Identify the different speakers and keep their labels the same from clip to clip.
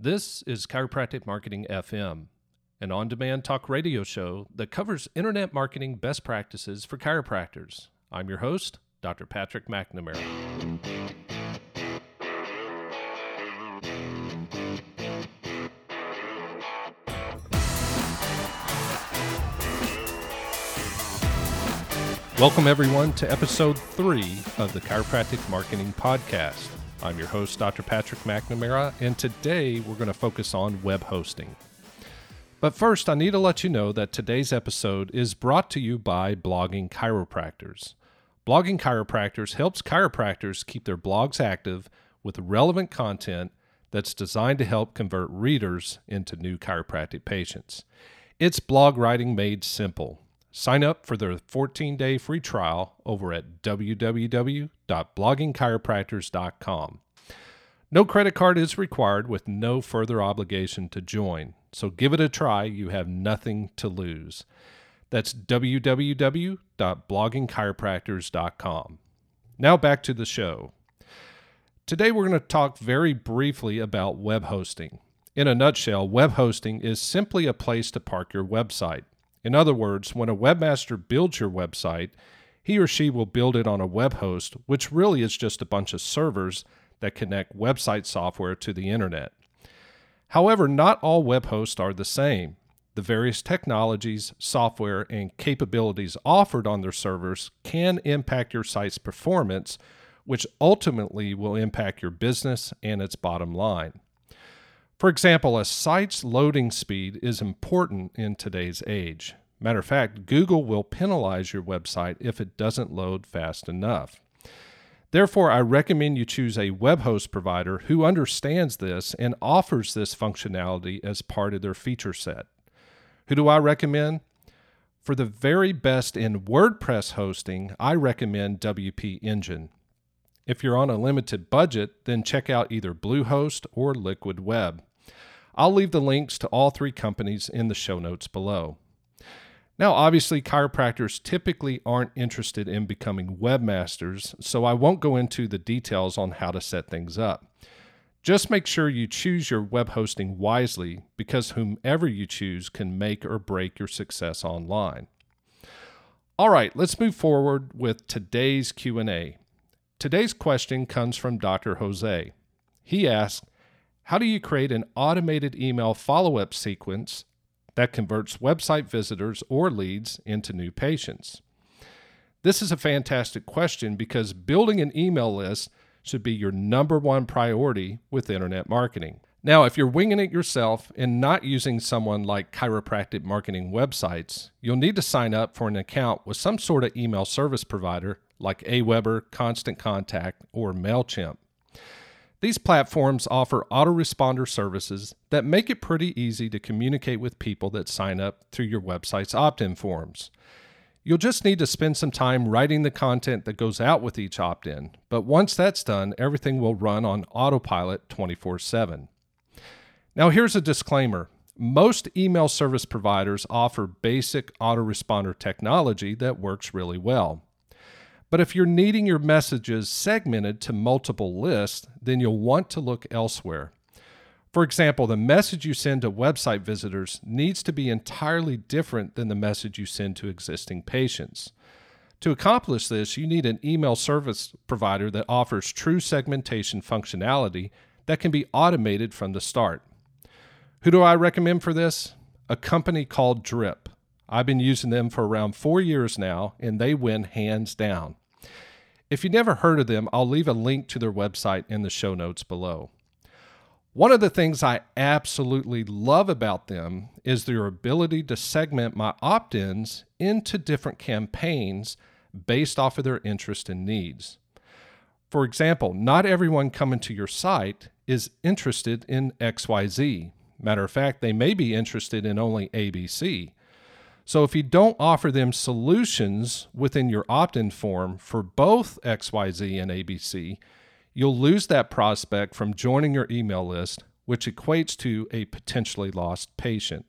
Speaker 1: This is Chiropractic Marketing FM, an on demand talk radio show that covers internet marketing best practices for chiropractors. I'm your host, Dr. Patrick McNamara. Welcome, everyone, to episode three of the Chiropractic Marketing Podcast. I'm your host, Dr. Patrick McNamara, and today we're going to focus on web hosting. But first, I need to let you know that today's episode is brought to you by Blogging Chiropractors. Blogging Chiropractors helps chiropractors keep their blogs active with relevant content that's designed to help convert readers into new chiropractic patients. It's blog writing made simple. Sign up for their 14 day free trial over at www.bloggingchiropractors.com. No credit card is required with no further obligation to join, so give it a try. You have nothing to lose. That's www.bloggingchiropractors.com. Now back to the show. Today we're going to talk very briefly about web hosting. In a nutshell, web hosting is simply a place to park your website. In other words, when a webmaster builds your website, he or she will build it on a web host, which really is just a bunch of servers that connect website software to the internet. However, not all web hosts are the same. The various technologies, software, and capabilities offered on their servers can impact your site's performance, which ultimately will impact your business and its bottom line. For example, a site's loading speed is important in today's age. Matter of fact, Google will penalize your website if it doesn't load fast enough. Therefore, I recommend you choose a web host provider who understands this and offers this functionality as part of their feature set. Who do I recommend? For the very best in WordPress hosting, I recommend WP Engine. If you're on a limited budget, then check out either Bluehost or Liquid Web. I'll leave the links to all three companies in the show notes below. Now, obviously, chiropractors typically aren't interested in becoming webmasters, so I won't go into the details on how to set things up. Just make sure you choose your web hosting wisely because whomever you choose can make or break your success online. All right, let's move forward with today's Q&A. Today's question comes from Dr. Jose. He asks, how do you create an automated email follow up sequence that converts website visitors or leads into new patients? This is a fantastic question because building an email list should be your number one priority with internet marketing. Now, if you're winging it yourself and not using someone like chiropractic marketing websites, you'll need to sign up for an account with some sort of email service provider like Aweber, Constant Contact, or MailChimp. These platforms offer autoresponder services that make it pretty easy to communicate with people that sign up through your website's opt in forms. You'll just need to spend some time writing the content that goes out with each opt in, but once that's done, everything will run on autopilot 24 7. Now, here's a disclaimer most email service providers offer basic autoresponder technology that works really well. But if you're needing your messages segmented to multiple lists, then you'll want to look elsewhere. For example, the message you send to website visitors needs to be entirely different than the message you send to existing patients. To accomplish this, you need an email service provider that offers true segmentation functionality that can be automated from the start. Who do I recommend for this? A company called Drip. I've been using them for around four years now, and they win hands down. If you never heard of them, I'll leave a link to their website in the show notes below. One of the things I absolutely love about them is their ability to segment my opt ins into different campaigns based off of their interest and needs. For example, not everyone coming to your site is interested in XYZ. Matter of fact, they may be interested in only ABC. So if you don't offer them solutions within your opt in form for both XYZ and ABC, you'll lose that prospect from joining your email list, which equates to a potentially lost patient.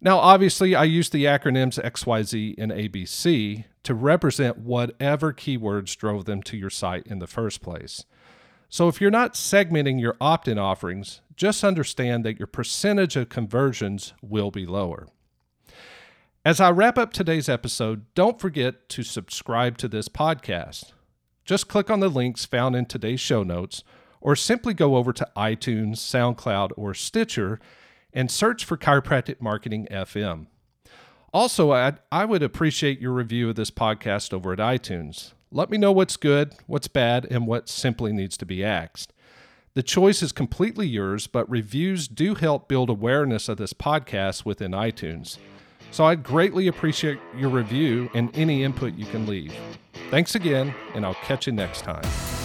Speaker 1: Now, obviously, I use the acronyms XYZ and ABC to represent whatever keywords drove them to your site in the first place. So if you're not segmenting your opt in offerings, just understand that your percentage of conversions will be lower. As I wrap up today's episode, don't forget to subscribe to this podcast. Just click on the links found in today's show notes, or simply go over to iTunes, SoundCloud, or Stitcher and search for Chiropractic Marketing FM. Also, i I would appreciate your review of this podcast over at iTunes. Let me know what's good, what's bad, and what simply needs to be axed. The choice is completely yours, but reviews do help build awareness of this podcast within iTunes. So I'd greatly appreciate your review and any input you can leave. Thanks again, and I'll catch you next time.